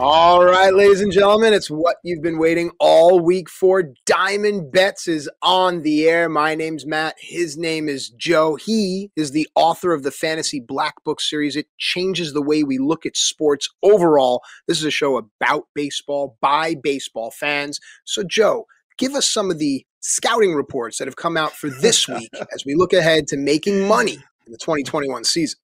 All right, ladies and gentlemen, it's what you've been waiting all week for. Diamond Bets is on the air. My name's Matt. His name is Joe. He is the author of the Fantasy Black Book series. It changes the way we look at sports overall. This is a show about baseball by baseball fans. So, Joe, give us some of the scouting reports that have come out for this week as we look ahead to making money in the 2021 season.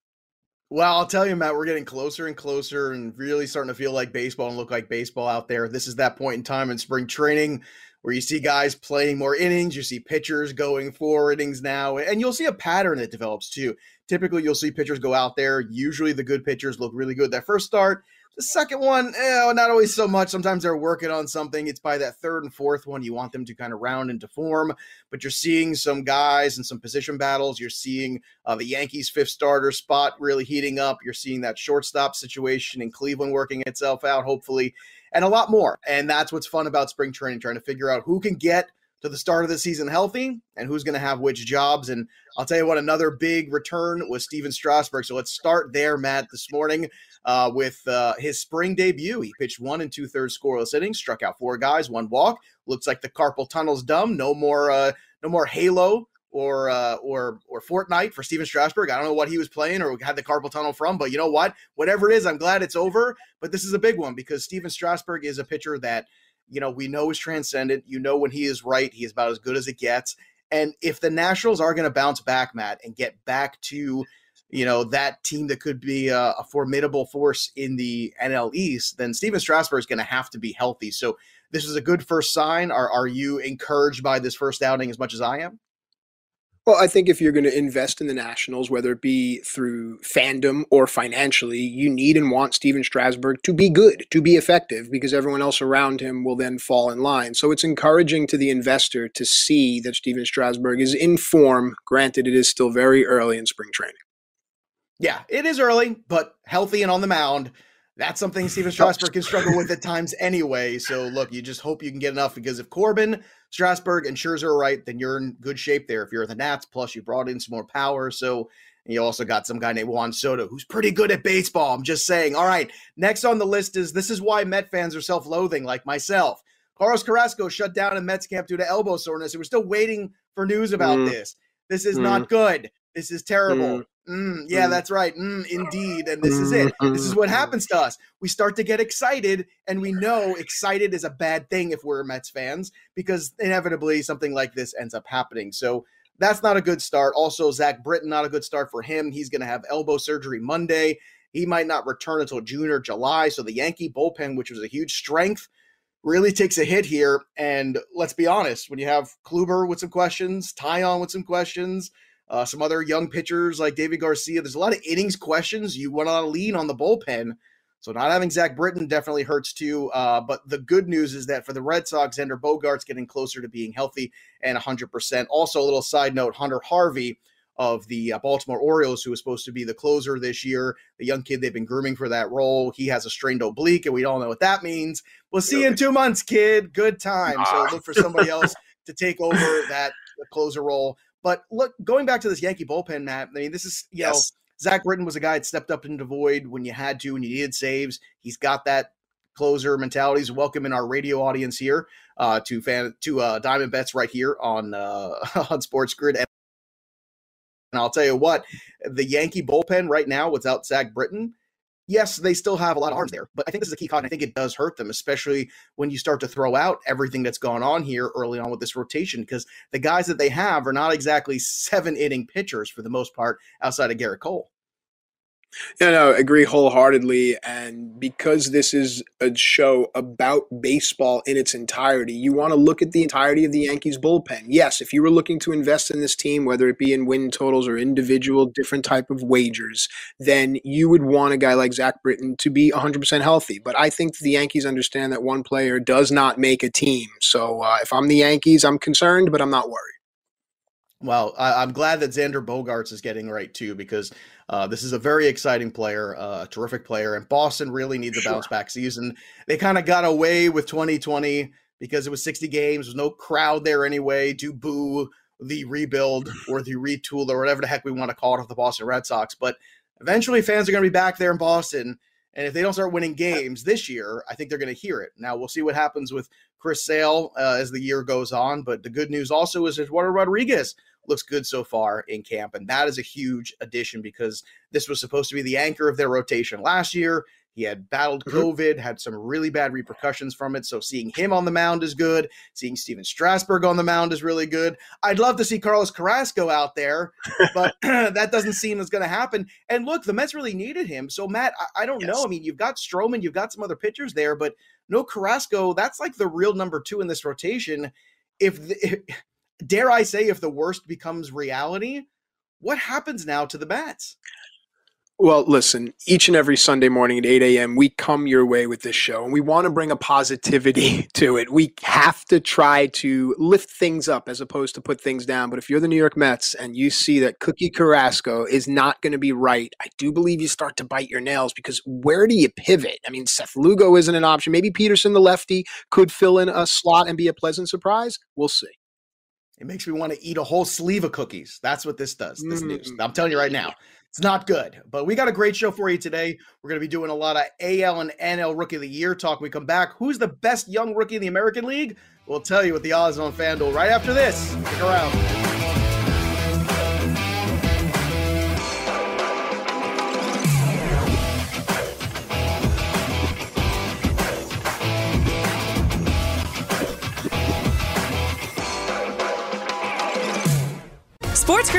Well, I'll tell you, Matt, we're getting closer and closer and really starting to feel like baseball and look like baseball out there. This is that point in time in spring training where you see guys playing more innings, you see pitchers going four innings now, and you'll see a pattern that develops too. Typically, you'll see pitchers go out there. Usually, the good pitchers look really good that first start. The second one, eh, not always so much. Sometimes they're working on something. It's by that third and fourth one you want them to kind of round into form. But you're seeing some guys and some position battles. You're seeing uh, the Yankees' fifth starter spot really heating up. You're seeing that shortstop situation in Cleveland working itself out, hopefully, and a lot more. And that's what's fun about spring training, trying to figure out who can get to the start of the season healthy and who's going to have which jobs. And I'll tell you what, another big return was Stephen Strasburg. So let's start there, Matt, this morning uh, with uh, his spring debut. He pitched one and two thirds scoreless innings, struck out four guys, one walk. Looks like the carpal tunnel's dumb. No more, uh, no more Halo or uh, or or Fortnite for Stephen Strasburg. I don't know what he was playing or had the carpal tunnel from, but you know what? Whatever it is, I'm glad it's over. But this is a big one because Stephen Strasburg is a pitcher that you know we know is transcendent. You know when he is right, he is about as good as it gets. And if the Nationals are going to bounce back, Matt, and get back to you know, that team that could be a, a formidable force in the NL East, then Stephen Strasburg is going to have to be healthy. So this is a good first sign. Are are you encouraged by this first outing as much as I am? Well, I think if you're going to invest in the Nationals, whether it be through fandom or financially, you need and want Stephen Strasburg to be good, to be effective, because everyone else around him will then fall in line. So it's encouraging to the investor to see that Stephen Strasburg is in form. Granted, it is still very early in spring training. Yeah, it is early, but healthy and on the mound. That's something Stephen Strasburg can struggle with at times anyway. So look, you just hope you can get enough because if Corbin, Strasburg, and Scherzer are right, then you're in good shape there. If you're the Nats, plus you brought in some more power. So you also got some guy named Juan Soto who's pretty good at baseball. I'm just saying. All right, next on the list is this is why Met fans are self-loathing, like myself. Carlos Carrasco shut down in Mets camp due to elbow soreness. We're still waiting for news about mm. this. This is mm. not good. This is terrible. Mm. Mm, yeah, mm. that's right. Mm, indeed. And this is it. This is what happens to us. We start to get excited, and we know excited is a bad thing if we're Mets fans because inevitably something like this ends up happening. So that's not a good start. Also, Zach Britton, not a good start for him. He's going to have elbow surgery Monday. He might not return until June or July. So the Yankee bullpen, which was a huge strength, really takes a hit here. And let's be honest, when you have Kluber with some questions, Taillon with some questions, uh, some other young pitchers like David Garcia. There's a lot of innings questions. You want to lean on the bullpen. So not having Zach Britton definitely hurts too. Uh, but the good news is that for the Red Sox, Xander Bogaerts getting closer to being healthy and 100%. Also, a little side note: Hunter Harvey of the uh, Baltimore Orioles, who was supposed to be the closer this year, the young kid they've been grooming for that role. He has a strained oblique, and we all know what that means. We'll see you in two months, kid. Good time. So look for somebody else to take over that closer role. But look, going back to this Yankee bullpen, Matt, I mean, this is, you yes. know, Zach Britton was a guy that stepped up into void when you had to, and you needed saves. He's got that closer mentality. He's welcome in our radio audience here uh, to fan to uh, Diamond Bets right here on uh, on Sports Grid. And I'll tell you what, the Yankee bullpen right now without Zach Britton yes, they still have a lot of arms there, but I think this is a key cog. I think it does hurt them, especially when you start to throw out everything that's gone on here early on with this rotation, because the guys that they have are not exactly seven inning pitchers for the most part outside of Gerrit Cole. Yeah, no, agree wholeheartedly. And because this is a show about baseball in its entirety, you want to look at the entirety of the Yankees bullpen. Yes, if you were looking to invest in this team, whether it be in win totals or individual different type of wagers, then you would want a guy like Zach Britton to be 100% healthy. But I think the Yankees understand that one player does not make a team. So uh, if I'm the Yankees, I'm concerned, but I'm not worried. Well, I, am glad that Xander Bogaerts is getting right too, because uh, this is a very exciting player, uh, a terrific player, and Boston really needs a sure. bounce back season. They kind of got away with 2020 because it was 60 games, there's no crowd there anyway to boo the rebuild or the retool or whatever the heck we want to call it of the Boston Red Sox. But eventually, fans are going to be back there in Boston. And if they don't start winning games this year, I think they're going to hear it. Now we'll see what happens with Chris Sale uh, as the year goes on. But the good news also is Eduardo Rodriguez looks good so far in camp. And that is a huge addition because this was supposed to be the anchor of their rotation last year. He had battled mm-hmm. COVID, had some really bad repercussions from it. So seeing him on the mound is good. Seeing Stephen Strasburg on the mound is really good. I'd love to see Carlos Carrasco out there, but that doesn't seem as going to happen. And look, the Mets really needed him. So Matt, I, I don't yes. know. I mean, you've got Stroman, you've got some other pitchers there, but no Carrasco. That's like the real number two in this rotation. If, the, if dare I say, if the worst becomes reality, what happens now to the bats? Well, listen, each and every Sunday morning at 8 a.m., we come your way with this show and we want to bring a positivity to it. We have to try to lift things up as opposed to put things down. But if you're the New York Mets and you see that Cookie Carrasco is not going to be right, I do believe you start to bite your nails because where do you pivot? I mean, Seth Lugo isn't an option. Maybe Peterson, the lefty, could fill in a slot and be a pleasant surprise. We'll see. It makes me want to eat a whole sleeve of cookies. That's what this does. This mm. news. I'm telling you right now, it's not good. But we got a great show for you today. We're going to be doing a lot of AL and NL Rookie of the Year talk. When we come back. Who's the best young rookie in the American League? We'll tell you what the odds on FanDuel right after this. Stick around.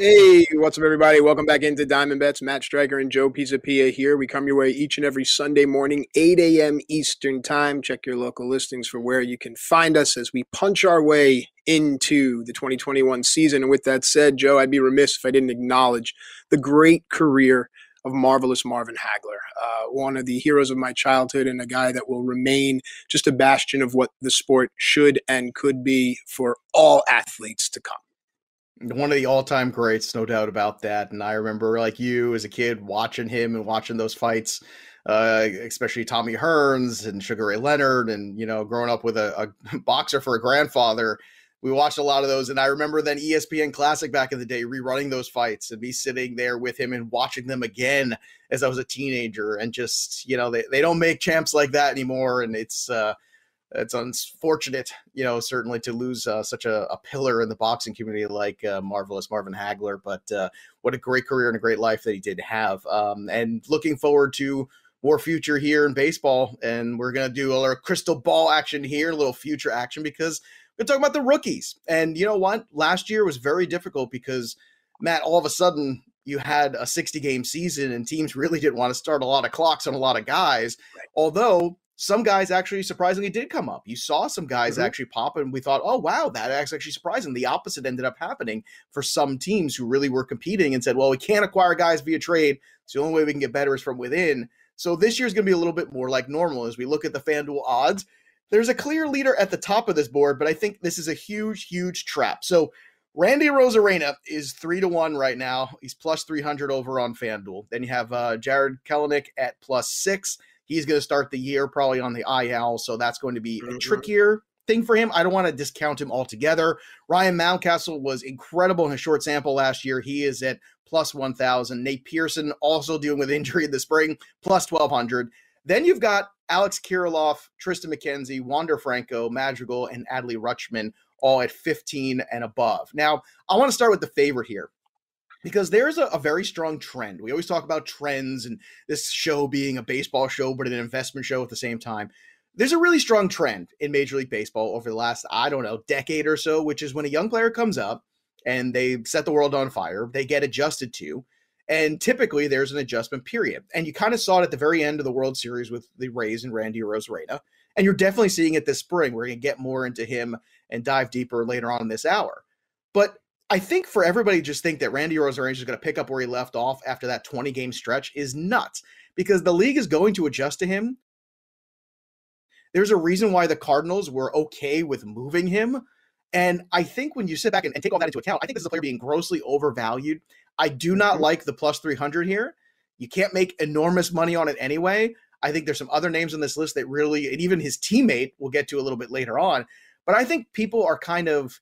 Hey, what's up, everybody? Welcome back into Diamond Bets. Matt Striker and Joe Pisapia here. We come your way each and every Sunday morning, 8 a.m. Eastern Time. Check your local listings for where you can find us as we punch our way into the 2021 season. And with that said, Joe, I'd be remiss if I didn't acknowledge the great career of marvelous Marvin Hagler, uh, one of the heroes of my childhood and a guy that will remain just a bastion of what the sport should and could be for all athletes to come one of the all-time greats, no doubt about that. And I remember, like you, as a kid, watching him and watching those fights, uh, especially Tommy Hearns and Sugar Ray Leonard, and you know, growing up with a, a boxer for a grandfather. We watched a lot of those, and I remember then ESPN Classic back in the day rerunning those fights and me sitting there with him and watching them again as I was a teenager. And just you know, they, they don't make champs like that anymore, and it's uh, it's unfortunate, you know, certainly to lose uh, such a, a, pillar in the boxing community like uh, marvelous Marvin Hagler. But uh, what a great career and a great life that he did have. Um, and looking forward to more future here in baseball. And we're going to do a little crystal ball action here, a little future action because we're talking about the rookies. And you know what? Last year was very difficult because Matt, all of a sudden, you had a 60 game season and teams really didn't want to start a lot of clocks on a lot of guys. Right. Although some guys actually surprisingly did come up. You saw some guys mm-hmm. actually pop, and we thought, oh, wow, that's actually surprising. The opposite ended up happening for some teams who really were competing and said, well, we can't acquire guys via trade. It's the only way we can get better is from within. So this year's going to be a little bit more like normal as we look at the FanDuel odds. There's a clear leader at the top of this board, but I think this is a huge, huge trap. So Randy Arozarena is three to one right now. He's plus 300 over on FanDuel. Then you have uh, Jarred Kelenic at plus six. He's going to start the year probably on the IL, so that's going to be mm-hmm. a trickier thing for him. I don't want to discount him altogether. Ryan Mountcastle was incredible in a short sample last year. He is at plus 1,000. Nate Pearson also dealing with injury in the spring, plus 1,200. Then you've got Alex Kirilloff, Triston McKenzie, Wander Franco, Madrigal, and Adley Rutschman all at 15 and above. Now, I want to start with the favorite here because there's a, a, very strong trend. We always talk about trends and this show being a baseball show, but an investment show at the same time. There's a really strong trend in Major League Baseball over the last, I don't know, decade or so, which is when a young player comes up and they set the world on fire, they get adjusted to. And typically there's an adjustment period. And you kind of saw it at the very end of the World Series with the Rays and Randy Arozarena. And you're definitely seeing it this spring. We're going to get more into him and dive deeper later on in this hour. But I think for everybody just think that Randy Arozarena is going to pick up where he left off after that 20 game stretch is nuts because the league is going to adjust to him. There's a reason why the Cardinals were okay with moving him. And I think when you sit back and, and take all that into account, I think this is a player being grossly overvalued. I do not mm-hmm. like the plus 300 here. You can't make enormous money on it anyway. I think there's some other names on this list that really, and even his teammate, we'll get to a little bit later on. But I think people are kind of,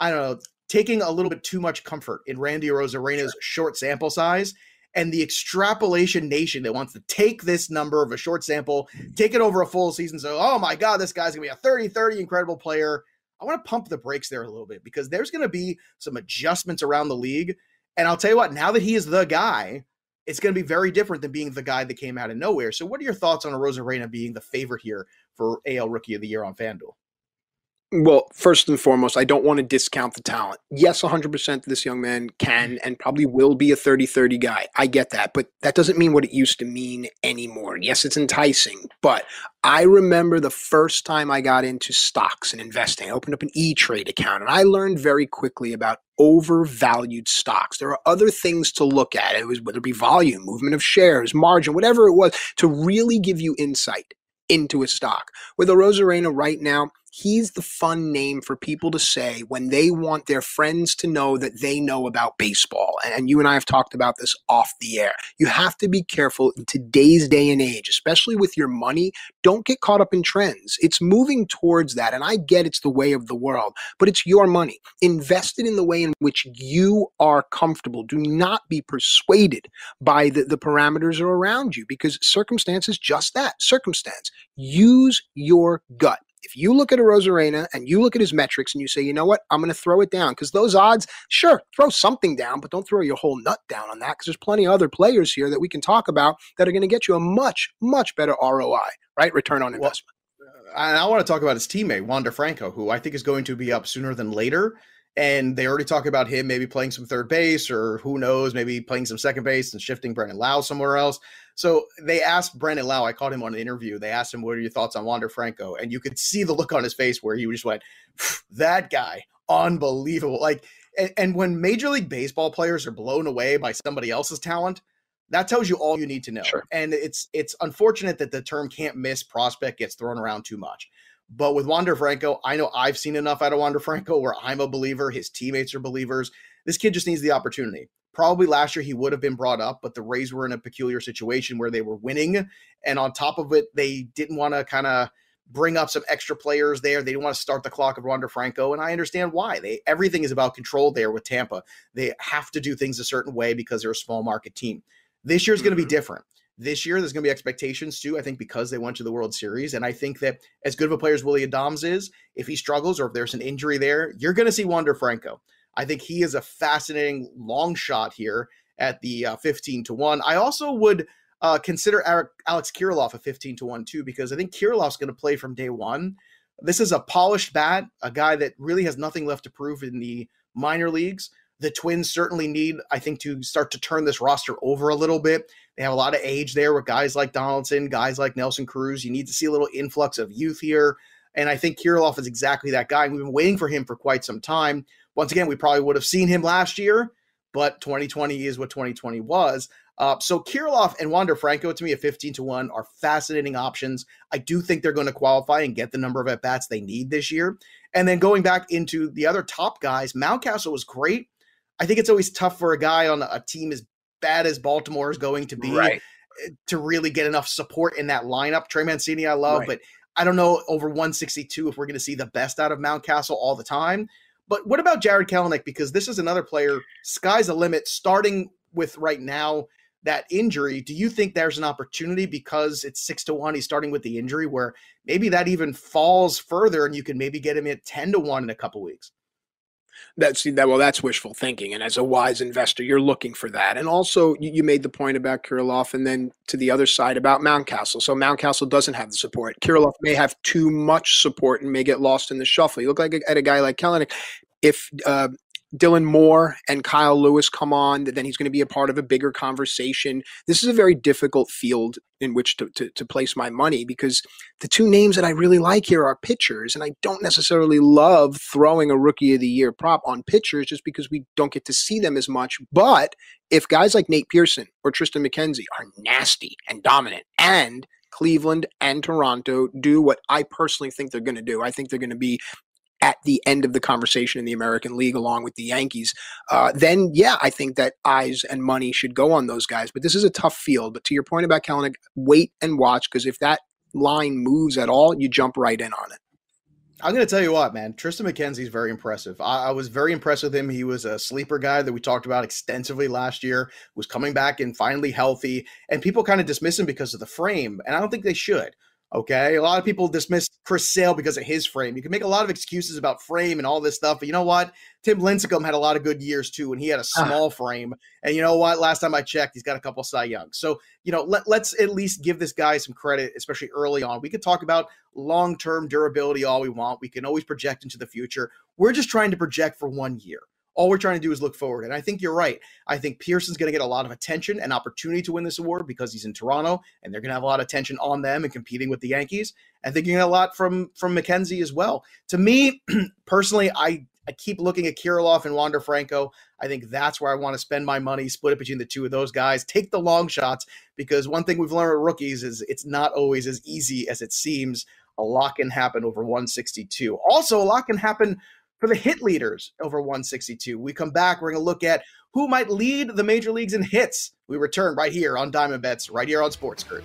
I don't know, taking a little bit too much comfort in Randy Arozarena's short sample size and the extrapolation nation that wants to take this number of a short sample, take it over a full season. So, oh my God, this guy's going to be a 30 30 incredible player. I want to pump the brakes there a little bit because there's going to be some adjustments around the league. And I'll tell you what, now that he is the guy, it's going to be very different than being the guy that came out of nowhere. So, what are your thoughts on Arozarena being the favorite here for AL Rookie of the Year on FanDuel? Well, first and foremost, I don't want to discount the talent. Yes, 100% this young man can mm-hmm. and probably will be a 30 30 guy. I get that, but that doesn't mean what it used to mean anymore. Yes, it's enticing, but I remember the first time I got into stocks and investing. I opened up an E Trade account and I learned very quickly about overvalued stocks. There are other things to look at. It was whether it be volume, movement of shares, margin, whatever it was, to really give you insight into a stock. With Arozarena right now, he's the fun name for people to say when they want their friends to know that they know about baseball. And you and I have talked about this off the air. You have to be careful in today's day and age, especially with your money. Don't get caught up in trends. It's moving towards that. And I get it's the way of the world, but it's your money. Invest it in the way in which you are comfortable. Do not be persuaded by the, the parameters around you because circumstance is just that circumstance. Use your gut if you look at Arozarena and you look at his metrics and you say, you know what, I'm going to throw it down because those odds, sure, throw something down, but don't throw your whole nut down on that because there's plenty of other players here that we can talk about that are going to get you a much, much better ROI, right? Return on investment. Uh, well, I want to talk about his teammate, Wander Franco, who I think is going to be up sooner than later and they already talk about him maybe playing some third base or who knows, maybe playing some second base and shifting Brandon Lowe somewhere else. So they asked Brandon Lowe, I caught him on an interview. They asked him, What are your thoughts on Wander Franco? And you could see the look on his face where he just went, That guy, unbelievable. Like, and, and when Major League Baseball players are blown away by somebody else's talent, that tells you all you need to know. Sure. And it's it's unfortunate that the term can't miss prospect gets thrown around too much. But with Wander Franco, I know I've seen enough out of Wander Franco where I'm a believer. His teammates are believers. This kid just needs the opportunity. Probably last year he would have been brought up, but the Rays were in a peculiar situation where they were winning. And on top of it, they didn't want to kind of bring up some extra players there. They didn't want to start the clock of Wander Franco. And I understand why. They everything is about control there with Tampa. They have to do things a certain way because they're a small market team. This year is going to be mm-hmm. different. This year, there's going to be expectations too. I think because they went to the World Series, and I think that as good of a player as Willy Adames is, if he struggles or if there's an injury there, you're going to see Wander Franco. I think he is a fascinating long shot here at the uh, 15 to one. I also would uh, consider Alex Kirilloff a 15 to one too because I think Kirilloff's going to play from day one. This is a polished bat, a guy that really has nothing left to prove in the minor leagues the Twins certainly need, I think, to start to turn this roster over a little bit. They have a lot of age there with guys like Donaldson, guys like Nelson Cruz. You need to see a little influx of youth here. And I think Kirilloff is exactly that guy. We've been waiting for him for quite some time. Once again, we probably would have seen him last year, but 2020 is what 2020 was. Uh, so Kirilloff and Wander Franco to me at 15 to 1 are fascinating options. I do think they're going to qualify and get the number of at bats they need this year. And then going back into the other top guys, Mountcastle was great. I think it's always tough for a guy on a team as bad as Baltimore is going to be. Right. to really get enough support in that lineup. Trey Mancini, I love, right. but I don't know over 162 if we're going to see the best out of Mountcastle all the time. But what about Jarred Kelenic? Because this is another player, sky's the limit, starting with right now that injury. Do you think there's an opportunity because it's six to one? He's starting with the injury where maybe that even falls further and you can maybe get him at 10 to one in a couple weeks. That's that. Well, that's wishful thinking, and as a wise investor, you're looking for that. And also, you, you made the point about Kirilloff, and then to the other side about Mountcastle. So Mountcastle doesn't have the support. Kirilloff may have too much support and may get lost in the shuffle. You look like a, at a guy like Kelenic. If uh, Dylan Moore and Kyle Lewis come on, then he's going to be a part of a bigger conversation. This is a very difficult field in which to, to, to, place my money because the two names that I really like here are pitchers, and I don't necessarily love throwing a rookie of the year prop on pitchers just because we don't get to see them as much. But if guys like Nate Pearson or Triston McKenzie are nasty and dominant and Cleveland and Toronto do what I personally think they're going to do. I think they're going to be at the end of the conversation in the American League along with the Yankees, uh, then yeah, I think that eyes and money should go on those guys. But this is a tough field. But to your point about Kelenic, wait and watch because if that line moves at all, you jump right in on it. I'm going to tell you what, man. Triston McKenzie is very impressive. I, I, was very impressed with him. He was a sleeper guy that we talked about extensively last year, was coming back and finally healthy. And people kind of dismiss him because of the frame. And I don't think they should. Okay. A lot of people dismiss Chris Sale because of his frame. You can make a lot of excuses about frame and all this stuff, but you know what? Tim Lincecum had a lot of good years too, and he had a ah. small frame. And you know what? Last time I checked, he's got a couple Cy Young. So, you know, let, let's at least give this guy some credit, especially early on. We could talk about long term durability all we want. We can always project into the future. We're just trying to project for one year. All we're trying to do is look forward. And I think you're right. I think Pearson's going to get a lot of attention and opportunity to win this award because he's in Toronto and they're going to have a lot of attention on them and competing with the Yankees. And thinking a lot from from McKenzie as well. To me, personally, I I keep looking at Kirilloff and Wander Franco. I think that's where I want to spend my money, split it between the two of those guys. Take the long shots because one thing we've learned with rookies is it's not always as easy as it seems. A lot can happen over 162. Also, a lot can happen for the hit leaders over 162. We come back, we're going to look at who might lead the major leagues in hits. We return right here on Diamond Bets, right here on Sports Grid.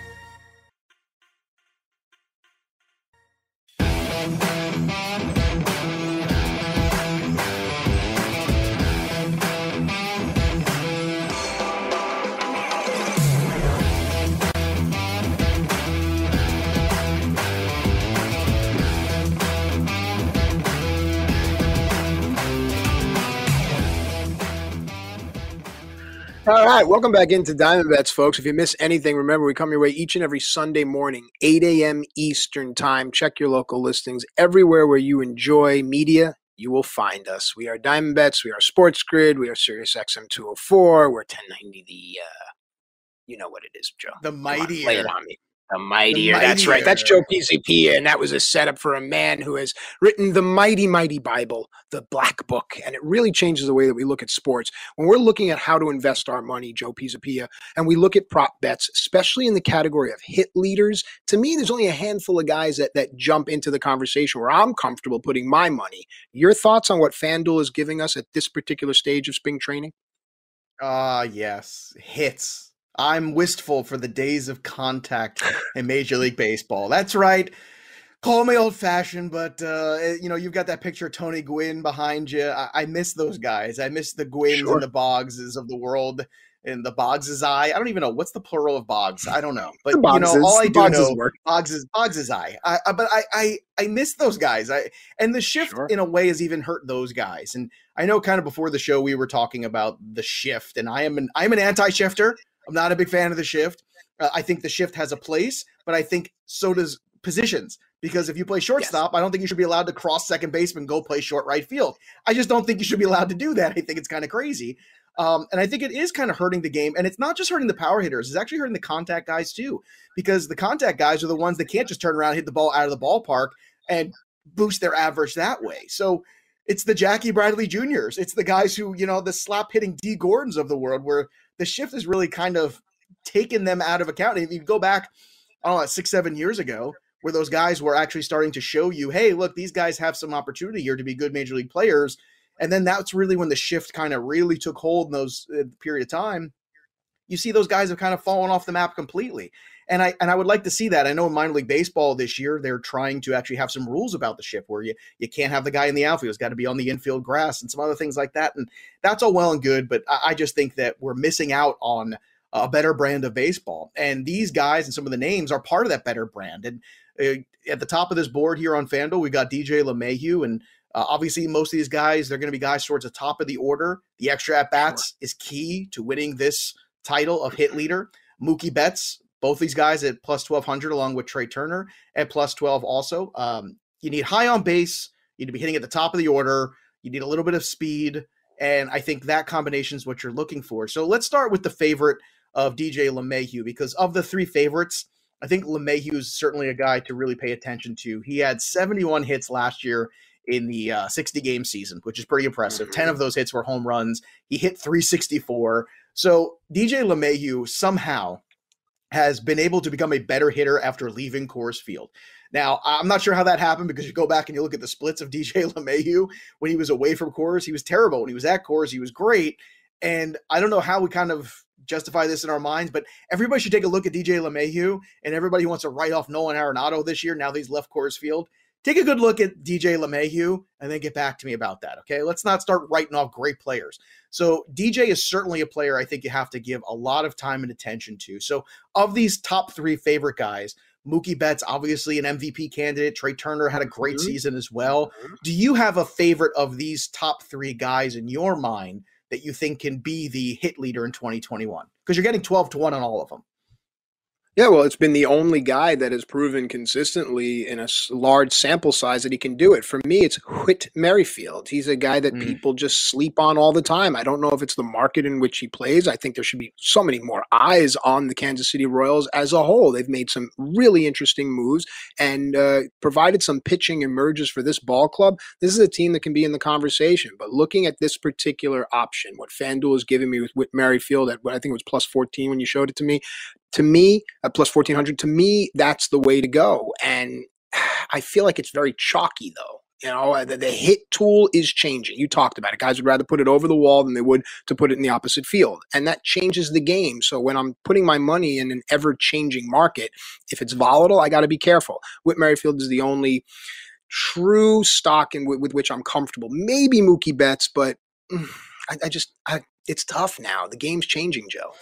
All right, welcome back into Diamond Bets, folks. If you miss anything, remember we come your way each and every Sunday morning, 8 a.m. Eastern Time. Check your local listings everywhere where you enjoy media. You will find us. We are Diamond Bets. We are Sports Grid. We are Sirius XM 204. We're 1090. The uh, you know what it is, Joe. The mighty. Lay it on me. The mightier. That's right. That's Joe Pisapia, and that was a setup for a man who has written the mighty, mighty Bible, the Black Book, and it really changes the way that we look at sports. When we're looking at how to invest our money, Joe Pisapia, and we look at prop bets, especially in the category of hit leaders, to me, there's only a handful of guys that that jump into the conversation where I'm comfortable putting my money. Your thoughts on what FanDuel is giving us at this particular stage of spring training? Ah, uh, yes, hits I'm wistful for the days of contact in Major League Baseball. That's right. Call me old fashioned, but uh, eh, you know you've got that picture of Tony Gwynn behind you. I, I miss those guys. I miss the Gwynns sure. and the Boggses of the world and the Boggs' eye. I don't even know what's the plural of Boggs. I don't know, but you know, all I do Boggs know work. Boggs is Boggs' eye. I, I, but I, I I miss those guys. I and the shift sure. in a way has even hurt those guys. And I know kind of before the show we were talking about the shift, and I am an I'm an anti-shifter. I'm not a big fan of the shift. Uh, I think the shift has a place, but I think so does positions. because if you play shortstop, yes. I don't think you should be allowed to cross second baseman, go play short right field. I just don't think you should be allowed to do that. I think it's kind of crazy. Um, and I think it is kind of hurting the game. And it's not just hurting the power hitters, it's actually hurting the contact guys too, because the contact guys are the ones that can't just turn around, hit the ball out of the ballpark and boost their average that way. So it's the Jackie Bradley Juniors. It's the guys who, you know, the slap hitting Dee Gordons of the world, where the shift has really kind of taken them out of account. If you go back, I don't know, six, seven years ago, where those guys were actually starting to show you, hey, look, these guys have some opportunity here to be good major league players. And then that's really when the shift kind of really took hold in those uh, period of time. You see those guys have kind of fallen off the map completely. And I and I would like to see that. I know in minor league baseball this year they're trying to actually have some rules about the shift where you you can't have the guy in the outfield; it's got to be on the infield grass and some other things like that. And that's all well and good, but I, I just think that we're missing out on a better brand of baseball. And these guys and some of the names are part of that better brand. And uh, at the top of this board here on FanDuel, we got DJ LeMahieu. And uh, obviously, most of these guys, they're going to be guys towards the top of the order. The extra at bats sure. is key to winning this title of hit leader. Mookie Betts, both these guys at plus 1200, along with Trea Turner at plus 12 also. Um, you need high on base. You need to be hitting at the top of the order. You need a little bit of speed. And I think that combination is what you're looking for. So let's start with the favorite of DJ LeMahieu because of the three favorites, I think LeMahieu is certainly a guy to really pay attention to. He had 71 hits last year in the uh, 60 game season, which is pretty impressive. Mm-hmm. 10 of those hits were home runs. He hit 364. So DJ LeMahieu somehow has been able to become a better hitter after leaving Coors Field. Now, I'm not sure how that happened because you go back and you look at the splits of DJ LeMahieu when he was away from Coors, he was terrible. When he was at Coors, he was great. And I don't know how we kind of justify this in our minds, but everybody should take a look at DJ LeMahieu and everybody who wants to write off Nolan Arenado this year now that he's left Coors Field. Take a good look at DJ LeMahieu and then get back to me about that. Okay. Let's not start writing off great players. So, DJ is certainly a player I think you have to give a lot of time and attention to. So, of these top three favorite guys, Mookie Betts, obviously an MVP candidate. Trea Turner had a great mm-hmm. season as well. Mm-hmm. Do you have a favorite of these top three guys in your mind that you think can be the hit leader in 2021? Because you're getting 12 to 1 on all of them. Yeah, well, it's been the only guy that has proven consistently in a large sample size that he can do it. For me, it's Whit Merrifield. He's a guy that mm. people just sleep on all the time. I don't know if it's the market in which he plays. I think there should be so many more eyes on the Kansas City Royals as a whole. They've made some really interesting moves and uh, provided some pitching emerges for this ball club. This is a team that can be in the conversation. But looking at this particular option, what FanDuel is giving me with Whit Merrifield at what I think it was plus 14 when you showed it to me, to me, at plus 1400, to me, that's the way to go. And I feel like it's very chalky, though. You know, uh, the, the, hit tool is changing. You talked about it. Guys would rather put it over the wall than they would to put it in the opposite field. And that changes the game. So when I'm putting my money in an ever changing market, if it's volatile, I got to be careful. Whit Merrifield is the only true stock in, with, with which I'm comfortable. Maybe Mookie Betts but I, I just, I, it's tough now. The game's changing, Joe.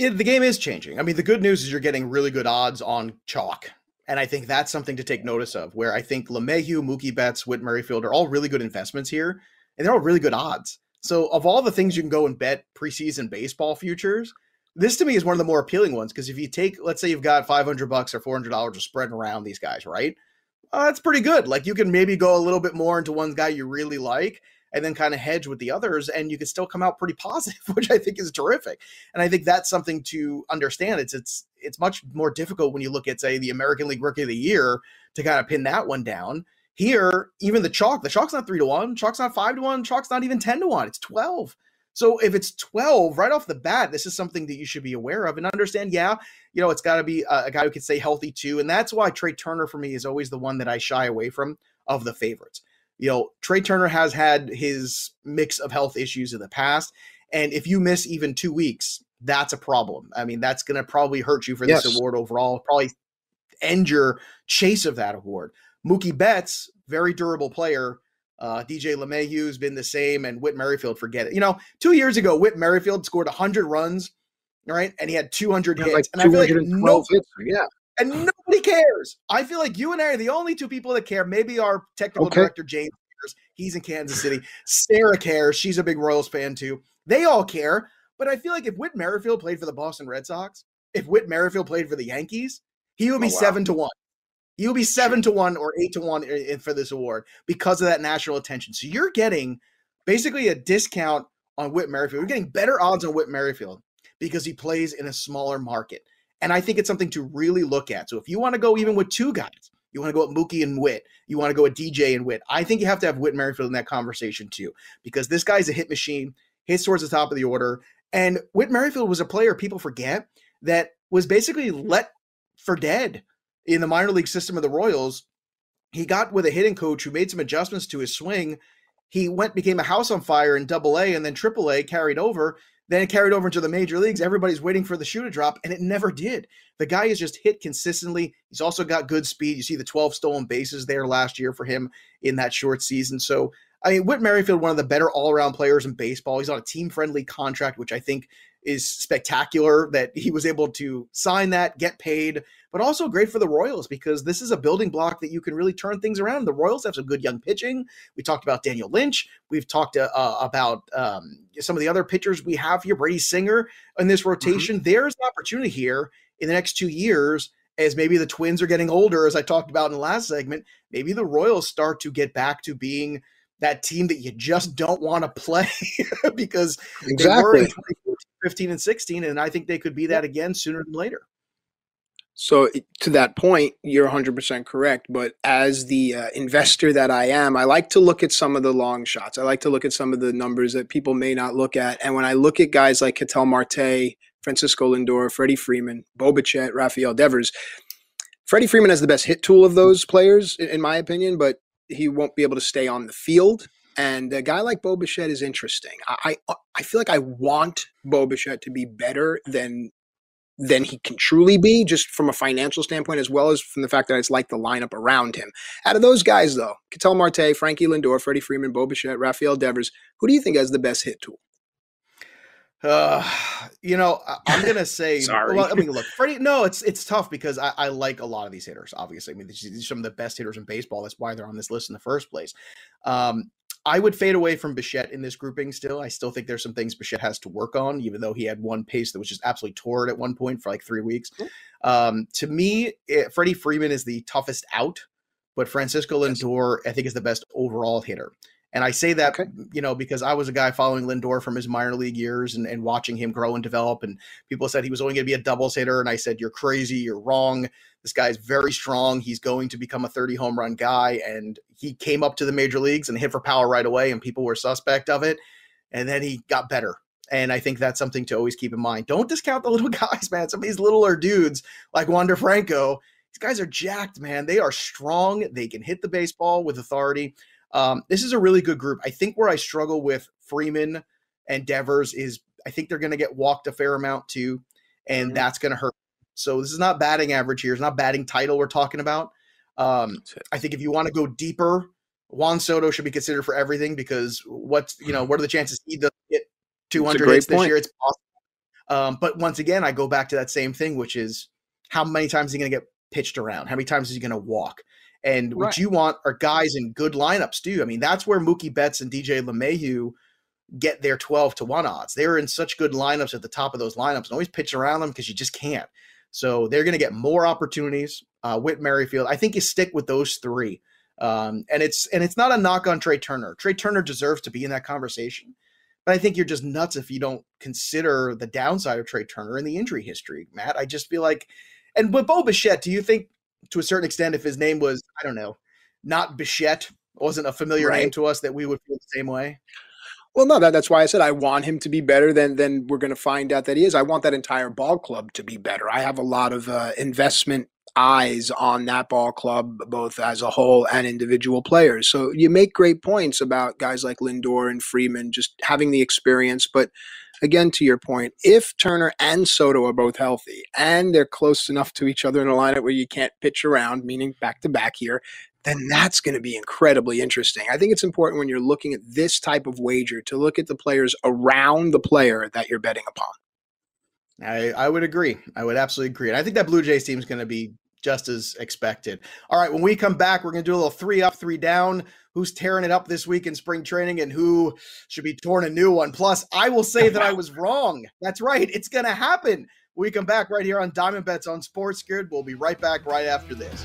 Yeah, the game is changing. I mean, the good news is you're getting really good odds on chalk. And I think that's something to take notice of, where I think LeMahieu, Mookie Betts, Whit Merrifield are all really good investments here, and they're all really good odds. So, of all the things you can go and bet preseason baseball futures, this to me is one of the more appealing ones because if you take, let's say you've got 500 bucks or $400 of spreading around these guys, right? Uh, that's pretty good. Like you can maybe go a little bit more into one guy you really like and then kind of hedge with the others and you can still come out pretty positive which i think is terrific and i think that's something to understand it's it's it's much more difficult when you look at say the american league rookie of the year to kind of pin that one down here even the chalk the chalk's not three to one chalk's not five to one chalk's not even 10 to one it's 12 so if it's 12 right off the bat, this is something that you should be aware of and understand. Yeah, you know, it's got to be a, a, guy who can stay healthy too. And that's why Trea Turner for me is always the one that I shy away from of the favorites you know, Trea Turner has had his mix of health issues in the past. And if you miss even two weeks, that's a problem. I mean, that's going to probably hurt you for yes. this award overall, probably end your chase of that award. Mookie Betts, very durable player. Uh, DJ LeMahieu's been the same, and Whit Merrifield, forget it. You know, two years ago, Whit Merrifield scored 100 runs, right? And he had 200 hits. Like and I feel like no, hits, yeah and nobody cares. I feel like you and I are the only two people that care. Maybe our technical okay. director James cares. He's in Kansas City. Sarah cares. She's a big Royals fan too. They all care. But I feel like if Whit Merrifield played for the Boston Red Sox, if Whit Merrifield played for the Yankees, he would be oh, wow. seven to one. He would be seven to one or eight to one for this award because of that national attention. So you're getting basically a discount on Whit Merrifield. You're getting better odds on Whit Merrifield because he plays in a smaller market. And I think it's something to really look at. So if you want to go even with two guys, you want to go with Mookie and Whit, you want to go with DJ and Whit, I think you have to have Whit Merrifield in that conversation too, because this guy's a hit machine, hits towards the top of the order. And Whit Merrifield was a player people forget that was basically let for dead in the minor league system of the Royals. He got with a hitting coach who made some adjustments to his swing. He went became a house on fire in Double A and then Triple A carried over. Then it carried over into the major leagues. Everybody's waiting for the shoe to drop, and it never did. The guy has just hit consistently. He's also got good speed. You see the 12 stolen bases there last year for him in that short season. So, I mean, Whit Merrifield, one of the better all around players in baseball. He's on a team friendly contract, which I think is spectacular that he was able to sign that, get paid, but also great for the Royals because this is a building block that you can really turn things around. The Royals have some good young pitching. We talked about Daniel Lynch. We've talked uh, uh about um, some of the other pitchers we have here, Brady Singer in this mm-hmm. rotation. Mm-hmm. There's an opportunity here in the next two years as maybe the Twins are getting older, as I talked about in the last segment. Maybe the Royals start to get back to being that team that you just don't want to play because exactly. they were in 15 and 16, and I think they could be that again sooner than later. So to that point, you're 100% correct. But as the uh, investor that I am, I like to look at some of the long shots. I like to look at some of the numbers that people may not look at. And when I look at guys like Ketel Marte, Francisco Lindor, Freddie Freeman, Bo Bichette, Rafael Devers, Freddie Freeman has the best hit tool of those players, in my opinion, but he won't be able to stay on the field. And a guy like Bo Bichette is interesting. I, I, I feel like I want Bo Bichette to be better than than he can truly be, just from a financial standpoint, as well as from the fact that it's like the lineup around him. Out of those guys, though, Ketel Marte, Frankie Lindor, Freddie Freeman, Bo Bichette, Rafael Devers, who do you think has the best hit tool? Uh, you know, I, am gonna say. Sorry. Well, I mean, look, Freddie. No, it's it's tough because I, I like a lot of these hitters. Obviously, I mean, these, these, are some of the best hitters in baseball. That's why they're on this list in the first place. Um, I would fade away from Bichette in this grouping still. I still think there's some things Bichette has to work on, even though he had one pace that was just absolutely torrid at one point for like three weeks. Um, to me, it, Freddie Freeman is the toughest out, but Francisco Lindor, I think, is the best overall hitter. And I say that, okay. you know, because I was a guy following Lindor from his minor league years and, and watching him grow and develop. And people said he was only going to be a doubles hitter. And I said, You're crazy. You're wrong. This guy's very strong. He's going to become a 30 home run guy. And he came up to the major leagues and hit for power right away, and people were suspect of it. And then he got better. And I think that's something to always keep in mind. Don't discount the little guys, man. Some of these littler dudes like Wander Franco, these guys are jacked, man. They are strong. They can hit the baseball with authority. Um, this is a really good group. I think where I struggle with Freeman and Devers is I think they're going to get walked a fair amount too, and mm-hmm. that's going to hurt. So this is not batting average here. It's not batting title we're talking about. Um, I think if you want to go deeper, Juan Soto should be considered for everything because what's you know what are the chances he doesn't get 200 hits this year? It's possible. Um, but once again, I go back to that same thing, which is how many times is he going to get pitched around? How many times is he going to walk? And right. what you want are guys in good lineups too. I mean, that's where Mookie Betts and DJ LeMahieu get their 12 to 1 odds. They're in such good lineups at the top of those lineups and always pitch around them because you just can't. So they're going to get more opportunities. Uh, Whit Merrifield, I think you stick with those three. Um, and it's and it's not a knock on Trea Turner. Trea Turner deserves to be in that conversation, but I think you're just nuts if you don't consider the downside of Trea Turner and the injury history. Matt, I just feel like, and with Bo Bichette, do you think to a certain extent, if his name was, I don't know, not Bichette, wasn't a familiar right. name to us, that we would feel the same way? Well, no, that, that's why I said I want him to be better than than we're going to find out that he is. I want that entire ball club to be better. I have a lot of uh, investment eyes on that ball club, both as a whole and individual players. So you make great points about guys like Lindor and Freeman just having the experience, but again, to your point, if Turner and Soto are both healthy and they're close enough to each other in a lineup where you can't pitch around, meaning back to back here, then that's going to be incredibly interesting. I think it's important when you're looking at this type of wager to look at the players around the player that you're betting upon. I, I would agree. I would absolutely agree. And I think that Blue Jays team is going to be just as expected. All right, when we come back, we're going to do a little three up, three down. Who's tearing it up this week in spring training and who should be torn a new one? Plus, I will say that I was wrong. That's right. It's going to happen. We come back right here on Diamond Bets on Sports Grid. We'll be right back right after this.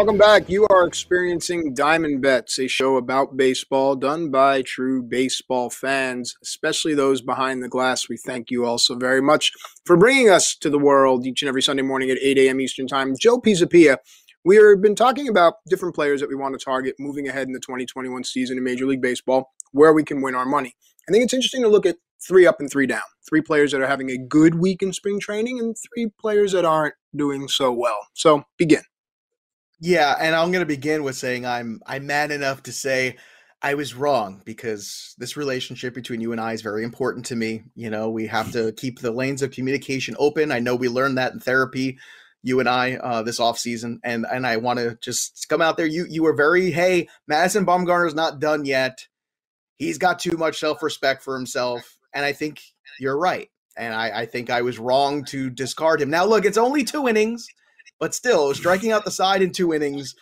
welcome back. You are experiencing Diamond Bets, a show about baseball done by true baseball fans, especially those behind the glass. We thank you also very much for bringing us to the world each and every Sunday morning at 8 a.m. Eastern Time. Joe Pisapia, we have been talking about different players that we want to target moving ahead in the 2021 season in Major League Baseball, where we can win our money. I think it's interesting to look at three up and three down. Three players that are having a good week in spring training, and three players that aren't doing so well. So begin. Yeah, and I'm going to begin with saying I'm I'm mad enough to say I was wrong because this relationship between you and I is very important to me. You know, we have to keep the lanes of communication open. I know we learned that in therapy, you and I, uh, this off season, and and I want to just come out there. You you were very hey, Madison Bumgarner's not done yet. He's got too much self respect for himself, and I think you're right. And I, I think I was wrong to discard him. Now, look, it's only two innings. But still, striking out the side in two innings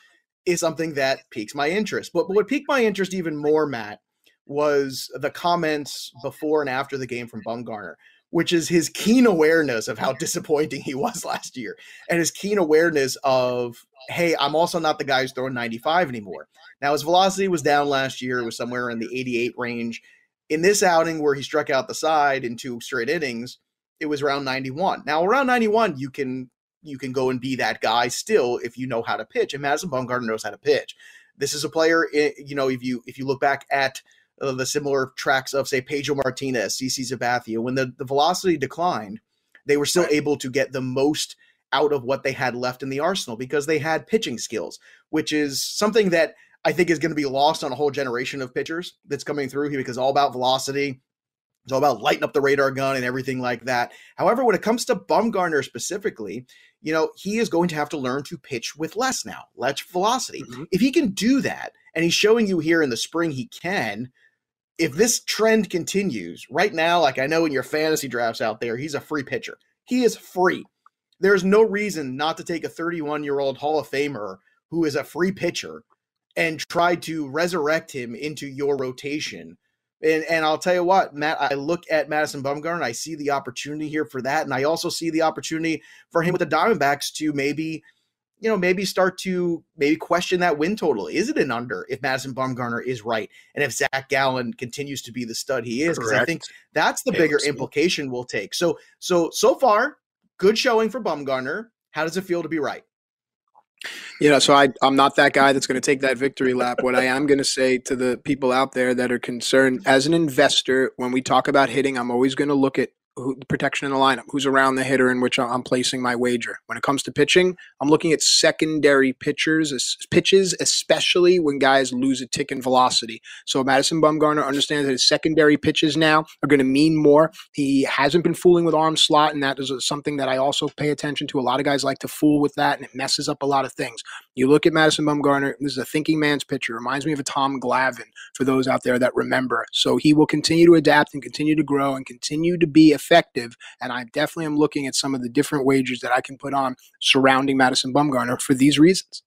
is something that piques my interest. But, but what piqued my interest even more, Matt, was the comments before and after the game from Bumgarner, which is his keen awareness of how disappointing he was last year and his keen awareness of, hey, I'm also not the guy who's throwing 95 anymore. Now, his velocity was down last year, it was somewhere in the 88 range. In this outing where he struck out the side in two straight innings, it was around 91. Now, around 91, you can you can go and be that guy still if you know how to pitch. And Madison Bumgarner knows how to pitch. This is a player, eh, you know, if you if you look back at uh, the similar tracks of say Pedro Martinez, CC Sabathia, when the, the velocity declined, they were still right. able to get the most out of what they had left in the arsenal because they had pitching skills, which is something that I think is going to be lost on a whole generation of pitchers that's coming through here because all about velocity, it's all about lighting up the radar gun and everything like that. However, when it comes to Bumgarner specifically, you know, he is going to have to learn to pitch with less now, less velocity. Mm-hmm. If he can do that, and he's showing you here in the spring he can, if this trend continues right now, like I know in your fantasy drafts out there, he's a free pitcher. He is free. There's no reason not to take a 31 year old Hall of Famer who is a free pitcher and try to resurrect him into your rotation and and I'll tell you what, Matt, I look at Madison Bumgarner, I see the opportunity here for that, and I also see the opportunity for him with the Diamondbacks to maybe, you know, maybe start to maybe question that win total. Is it an under if Madison Bumgarner is right, and if Zach Gallen continues to be the stud he is? Because I think that's the bigger implication we'll take. So so so far, good showing for Bumgarner. How does it feel to be right? You know, so I, I'm not that guy that's going to take that victory lap. What I am going to say to the people out there that are concerned, as an investor, when we talk about hitting, I'm always going to look at who, protection in the lineup, who's around the hitter in which I'm placing my wager. When it comes to pitching, I'm looking at secondary pitchers, pitches, especially when guys lose a tick in velocity. So Madison Bumgarner understands that his secondary pitches now are going to mean more. He hasn't been fooling with arm slot, and that is something that I also pay attention to. A lot of guys like to fool with that, and it messes up a lot of things. You look at Madison Bumgarner, this is a thinking man's pitcher. Reminds me of a Tom Glavine for those out there that remember. So he will continue to adapt and continue to grow and continue to be effective. And I definitely am looking at some of the different wagers that I can put on surrounding Madison Bumgarner for these reasons.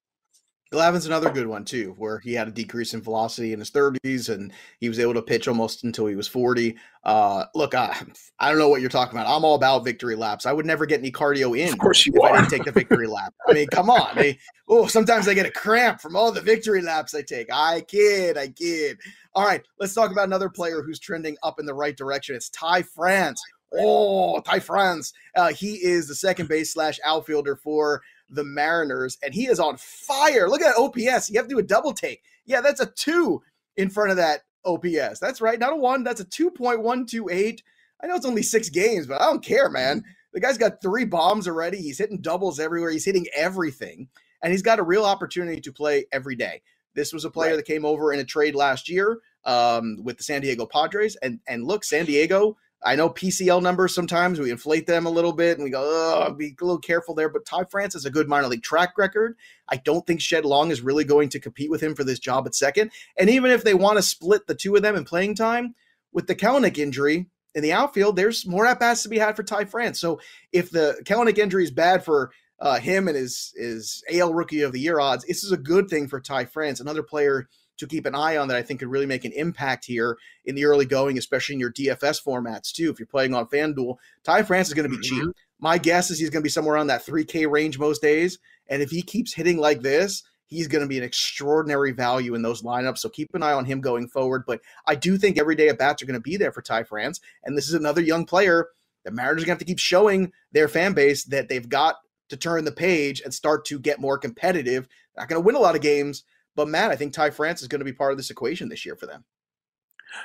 Glavine's another good one too, where he had a decrease in velocity in his 30s and he was able to pitch almost until he was 40. Uh, look, I, I don't know what you're talking about. I'm all about victory laps. I would never get any cardio in. Of course you if are. I didn't take the victory lap. I mean, come on. I, oh, sometimes I get a cramp from all the victory laps I take. I kid, I kid. All right, let's talk about another player who's trending up in the right direction. It's Ty France. Oh, Ty France. Uh, he is the second base slash outfielder for the Mariners, and he is on fire. Look at that OPS. You have to do a double take. Yeah, that's a two in front of that OPS. That's right. Not a one. That's a 2.128. I know it's only six games, but I don't care, man. The guy's got three bombs already. He's hitting doubles everywhere. He's hitting everything. And he's got a real opportunity to play every day. This was a player right. that came over in a trade last year. um, with the San Diego Padres. And and look, San Diego, I know PCL numbers sometimes we inflate them a little bit and we go, oh, be a little careful there. But Ty France has a good minor league track record. I don't think Shed Long is really going to compete with him for this job at second. And even if they want to split the two of them in playing time, with the Kelenic injury in the outfield, there's more at bats to be had for Ty France. So if the Kelenic injury is bad for uh, him and his his AL Rookie of the Year odds, this is a good thing for Ty France, another player to keep an eye on that I think could really make an impact here in the early going, especially in your DFS formats too. If you're playing on FanDuel, Ty France is going to be mm-hmm. cheap. My guess is he's going to be somewhere around that 3K range most days. And if he keeps hitting like this, he's going to be an extraordinary value in those lineups. So keep an eye on him going forward. But I do think every day at bats are going to be there for Ty France. And this is another young player. The Mariners are going to have to keep showing their fan base that they've got to turn the page and start to get more competitive. Not going to win a lot of games, but Matt, I think Ty France is going to be part of this equation this year for them.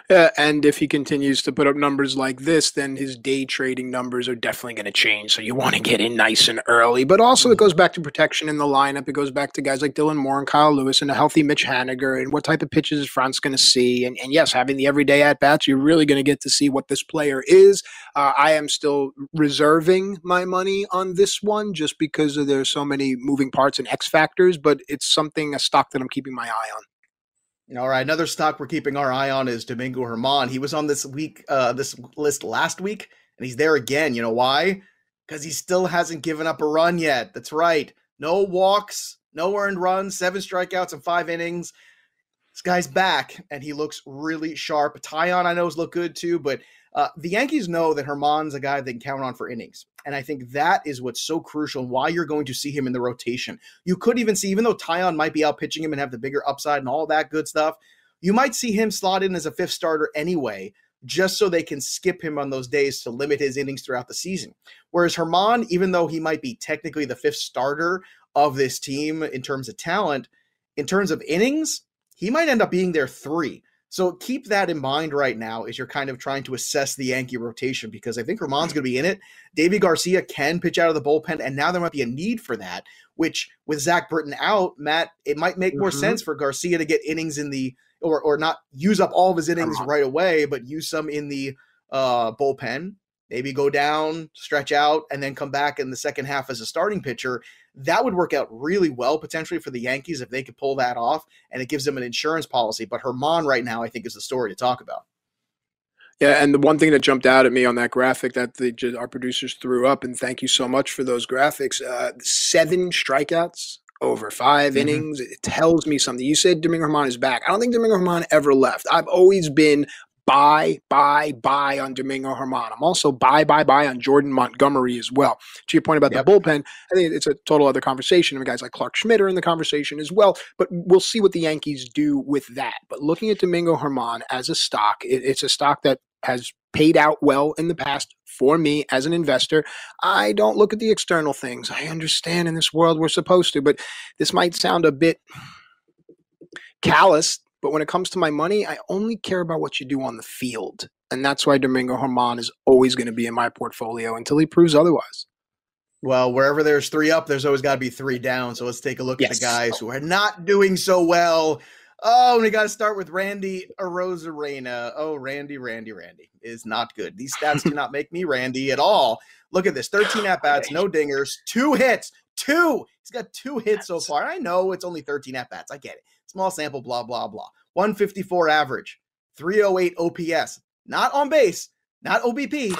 Uh, and if he continues to put up numbers like this, then his day trading numbers are definitely going to change. So you want to get in nice and early. But also, it goes back to protection in the lineup. It goes back to guys like Dylan Moore and Kyle Lewis and a healthy Mitch Haniger and what type of pitches is France going to see. And, and yes, having the everyday at bats, you're really going to get to see what this player is. Uh, I am still reserving my money on this one just because there's so many moving parts and X factors, but it's something, a stock that I'm keeping my eye on. All right, another stock we're keeping our eye on is Domingo Germán. He was on this week, uh, this list last week, and he's there again. You know why? Because he still hasn't given up a run yet. That's right. No walks, no earned runs, seven strikeouts and five innings. This guy's back, and he looks really sharp. Taillon, I know, has looked good too, but uh, the Yankees know that Germán's a guy they can count on for innings. And I think that is what's so crucial and why you're going to see him in the rotation. You could even see, even though Taillon might be out pitching him and have the bigger upside and all that good stuff, you might see him slot in as a fifth starter anyway, just so they can skip him on those days to limit his innings throughout the season. Whereas Germán, even though he might be technically the fifth starter of this team in terms of talent, in terms of innings, he might end up being their three. So keep that in mind right now as you're kind of trying to assess the Yankee rotation because I think Germán's going to be in it. Deivi Garcia can pitch out of the bullpen, and now there might be a need for that. Which with Zach Britton out, Matt, it might make more mm-hmm. sense for Garcia to get innings in the or or not use up all of his innings right away, but use some in the uh, bullpen maybe go down, stretch out, and then come back in the second half as a starting pitcher. That would work out really well potentially for the Yankees if they could pull that off, and it gives them an insurance policy. But Germán right now, I think, is the story to talk about. Yeah, and the one thing that jumped out at me on that graphic that the, our producers threw up, and thank you so much for those graphics. Uh, seven strikeouts over 5 mm-hmm. innings. It tells me something. You said Domingo Germán is back. I don't think Domingo Germán ever left. I've always been buy, buy, buy on Domingo Germán. I'm also buy, buy, buy on Jordan Montgomery as well. To your point about yep. the bullpen, I think it's a total other conversation. I mean, guys like Clarke Schmidt are in the conversation as well, but we'll see what the Yankees do with that. But looking at Domingo Germán as a stock, it, it's a stock that has paid out well in the past for me as an investor. I don't look at the external things. I understand in this world we're supposed to, but this might sound a bit callous but when it comes to my money, I only care about what you do on the field. And that's why Domingo Germán is always going to be in my portfolio until he proves otherwise. Well, wherever there's three up, there's always got to be three down. So let's take a look yes. at the guys who are not doing so well. Oh, we got to start with Randy Arozarena. Oh, Randy, Randy, Randy is not good. These stats do not make me Randy at all. Look at this 13 at bats, no dingers, two hits, two. He's got two hits so far. I know it's only 13 at bats. I get it small sample, blah, blah, blah. 154 average, 308 OPS, not on base, not OBP,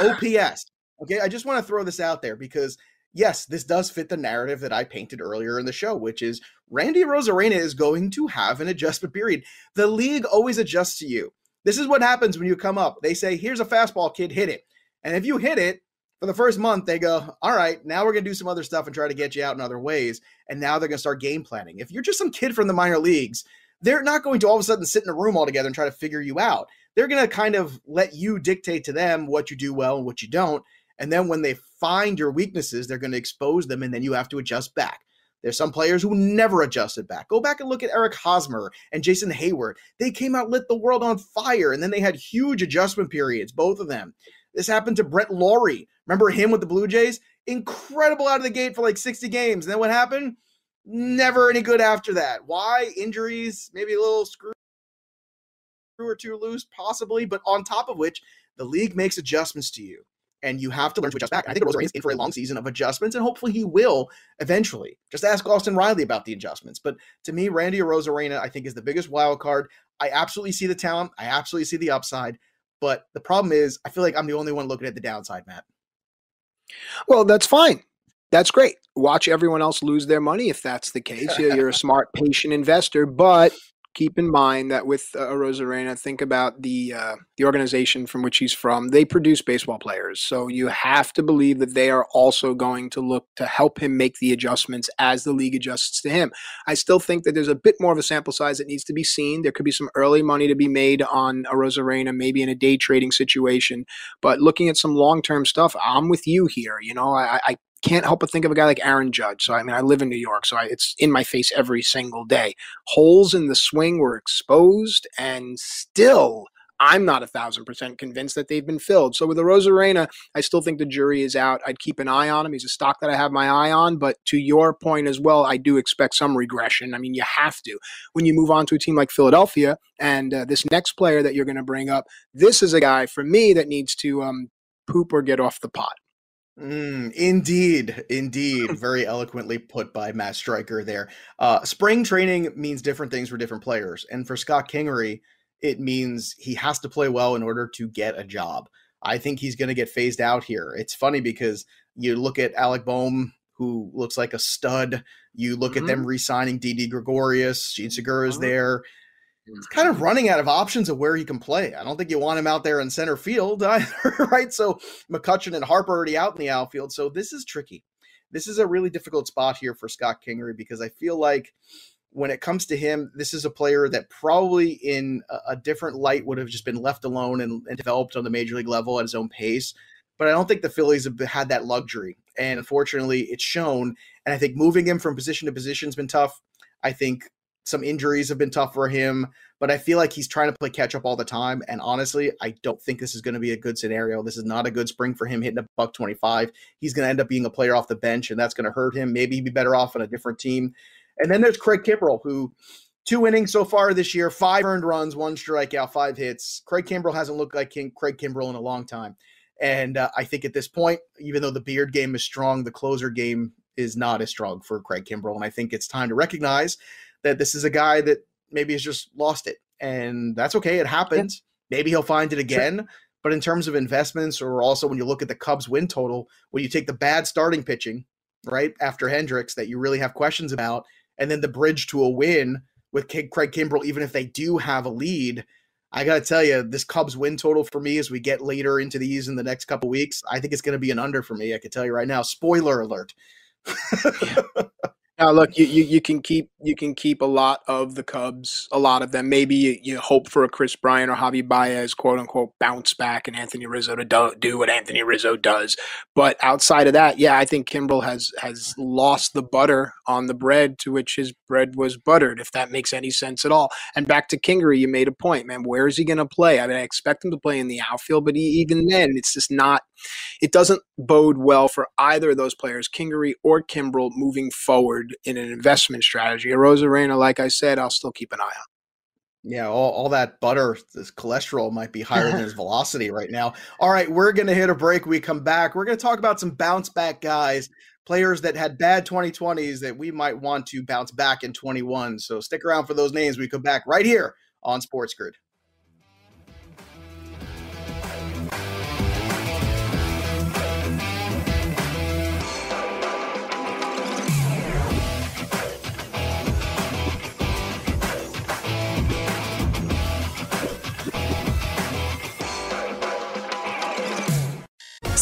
OPS. Okay, I just want to throw this out there because yes, this does fit the narrative that I painted earlier in the show, which is Randy Arozarena is going to have an adjustment period. The league always adjusts to you. This is what happens when you come up. They say, here's a fastball, kid, hit it. And if you hit it, for the first month, they go, all right, now we're going to do some other stuff and try to get you out in other ways. And now they're going to start game planning. If you're just some kid from the minor leagues, they're not going to all of a sudden sit in a room all together and try to figure you out. They're going to kind of let you dictate to them what you do well and what you don't. And then when they find your weaknesses, they're going to expose them and then you have to adjust back. There's some players who never adjusted back. Go back and look at Eric Hosmer and Jason Heyward. They came out, lit the world on fire, and then they had huge adjustment periods, both of them. This happened to Brett Lawrie. Remember him with the Blue Jays? Incredible out of the gate for like 60 games. And then what happened? Never any good after that. Why? Injuries, maybe a little screw or two lose, possibly. But on top of which, the league makes adjustments to you and you have to learn to adjust back. I think Arozarena is in for a long season of adjustments, and hopefully he will eventually. Just ask Austin Riley about the adjustments. But to me, Randy Arozarena, I think, is the biggest wild card. I absolutely see the talent. I absolutely see the upside. But the problem is, I feel like I'm the only one looking at the downside, Matt. Well, that's fine. That's great. Watch everyone else lose their money if that's the case. You're a smart, patient investor, but keep in mind that with uh, Arozarena, think about the uh, the organization from which he's from. They produce baseball players, so you have to believe that they are also going to look to help him make the adjustments as the league adjusts to him. I still think that there's a bit more of a sample size that needs to be seen. There could be some early money to be made on Arozarena, maybe in a day trading situation. But looking at some long term stuff, I'm with you here. You know, I, I can't help but think of a guy like Aaron Judge. So, I mean, I live in New York, so I, it's in my face every single day. Holes in the swing were exposed, and still, I'm not a thousand percent convinced that they've been filled. So with the Arozarena, I still think the jury is out. I'd keep an eye on him. He's a stock that I have my eye on. But to your point as well, I do expect some regression. I mean, you have to when you move on to a team like Philadelphia. And uh, this next player that you're going to bring up, this is a guy for me that needs to um, poop or get off the pot. Mm, indeed, indeed. Very eloquently put by Matt Stryker there. Uh, spring training means different things for different players. And for Scott Kingery, it means he has to play well in order to get a job. I think he's going to get phased out here. It's funny because you look at Alec Bohm, who looks like a stud. You look mm-hmm. at them mm-hmm. re signing Didi Gregorius, Jean Segura is mm-hmm. there. He's kind of running out of options of where he can play. I don't think you want him out there in center field either, right? So McCutchen and Harper already out in the outfield. So this is tricky. This is a really difficult spot here for Scott Kingery because I feel like when it comes to him, this is a player that probably in a, a different light would have just been left alone and, and developed on the major league level at his own pace. But I don't think the Phillies have had that luxury. And unfortunately, it's shown. And I think moving him from position to position has been tough. I think some injuries have been tough for him, but I feel like he's trying to play catch up all the time. And honestly, I don't think this is going to be a good scenario. This is not a good spring for him hitting a buck 25. He's going to end up being a player off the bench, and that's going to hurt him. Maybe he'd be better off on a different team. And then there's Craig Kimbrel, who two innings so far this year, five earned runs, one strikeout, five hits. Craig Kimbrel hasn't looked like King, Craig Kimbrel in a long time. And uh, I think at this point, even though the beard game is strong, the closer game is not as strong for Craig Kimbrel. And I think it's time to recognize that this is a guy that maybe has just lost it. And that's okay. It happens. Yeah. Maybe he'll find it again. Sure. But in terms of investments, or also when you look at the Cubs win total, when you take the bad starting pitching, right, after Hendricks that you really have questions about, and then the bridge to a win with Craig Kimbrel, even if they do have a lead, I got to tell you, this Cubs win total for me as we get later into these in the next couple weeks, I think it's going to be an under for me. I can tell you right now. Spoiler alert. yeah. Now, look, you, you, you can keep you can keep a lot of the Cubs, a lot of them. Maybe you, you hope for a Kris Bryant or Javi Baez, quote unquote, bounce back, and Anthony Rizzo to do, do what Anthony Rizzo does. But outside of that, yeah, I think Kimbrel has has lost the butter on the bread to which his bread was buttered, if that makes any sense at all. And back to Kingery, you made a point, man. Where is he going to play? I mean, I expect him to play in the outfield, but he, even then, it's just not. It doesn't bode well for either of those players, Kingery or Kimbrel, moving forward forward in an investment strategy. A Arozarena, like I said, I'll still keep an eye on. Yeah, all, all that butter, this cholesterol might be higher than his velocity right now. All right, we're going to hit a break. We come back. We're going to talk about some bounce back guys, players that had bad 2020s that we might want to bounce back in 21. So stick around for those names. We come back right here on SportsGrid.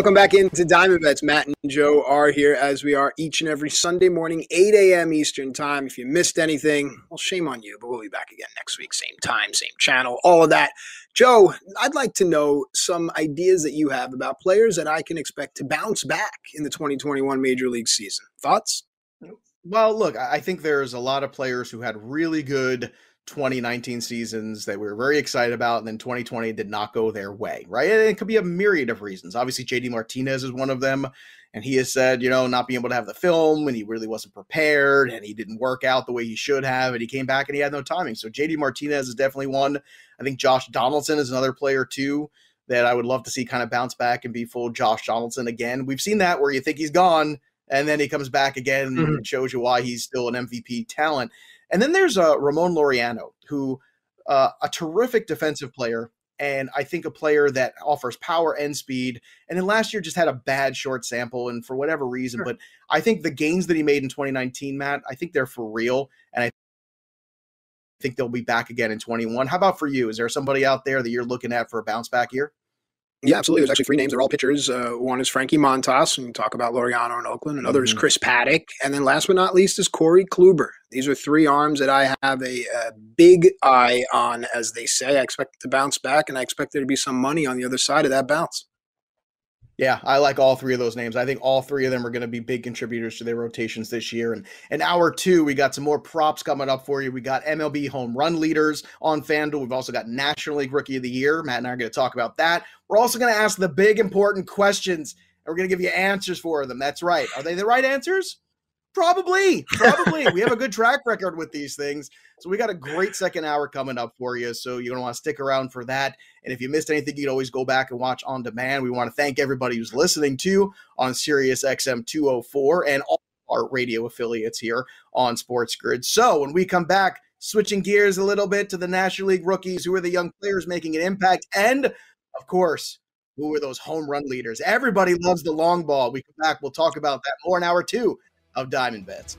welcome back into Diamond Bets. Matt and Joe are here as we are each and every Sunday morning, 8 a.m. Eastern Time. If you missed anything, well, shame on you, but we'll be back again next week, same time, same channel, all of that. Joe, I'd like to know some ideas that you have about players that I can expect to bounce back in the 2021 Major League season. Thoughts? Well, look, I think there's a lot of players who had really good 2019 seasons that we were very excited about, and then 2020 did not go their way, right? And it could be a myriad of reasons. Obviously, JD Martinez is one of them. And he has said, you know, not being able to have the film and he really wasn't prepared and he didn't work out the way he should have. And he came back and he had no timing. So JD Martinez is definitely one. I think Josh Donaldson is another player too that I would love to see kind of bounce back and be full Josh Donaldson again. We've seen that where you think he's gone and then he comes back again mm-hmm. and shows you why he's still an MVP talent. And then there's uh, Ramon Laureano, who uh, a terrific defensive player, and I think a player that offers power and speed. And then last year just had a bad short sample, and for whatever reason, sure. but I think the gains that he made in 2019, Matt, I think they're for real, and I think they'll be back again in 21. How about for you? Is there somebody out there that you're looking at for a bounce back year? Yeah, absolutely. There's actually three names. They're all pitchers. Uh, one is Frankie Montas, and we talk about Laureano in Oakland. Another mm-hmm. is Chris Paddack. And then last but not least is Corey Kluber. These are three arms that I have a, a, big eye on, as they say. I expect to bounce back, and I expect there to be some money on the other side of that bounce. Yeah, I like all three of those names. I think all three of them are going to be big contributors to their rotations this year. And in hour two, we got some more props coming up for you. We got MLB home run leaders on FanDuel. We've also got National League Rookie of the Year. Matt and I are going to talk about that. We're also going to ask the big important questions, and we're going to give you answers for them. That's right. Are they the right answers? Probably, probably. we have a good track record with these things. So we got a great second hour coming up for you. So you're gonna want to stick around for that. And if you missed anything, you can always go back and watch on demand. We want to thank everybody who's listening to on Sirius XM 204 and all our radio affiliates here on SportsGrid. So when we come back, switching gears a little bit to the National League rookies, who are the young players making an impact, and of course, who are those home run leaders? Everybody loves the long ball. We come back, we'll talk about that more in hour two of Diamond Bets.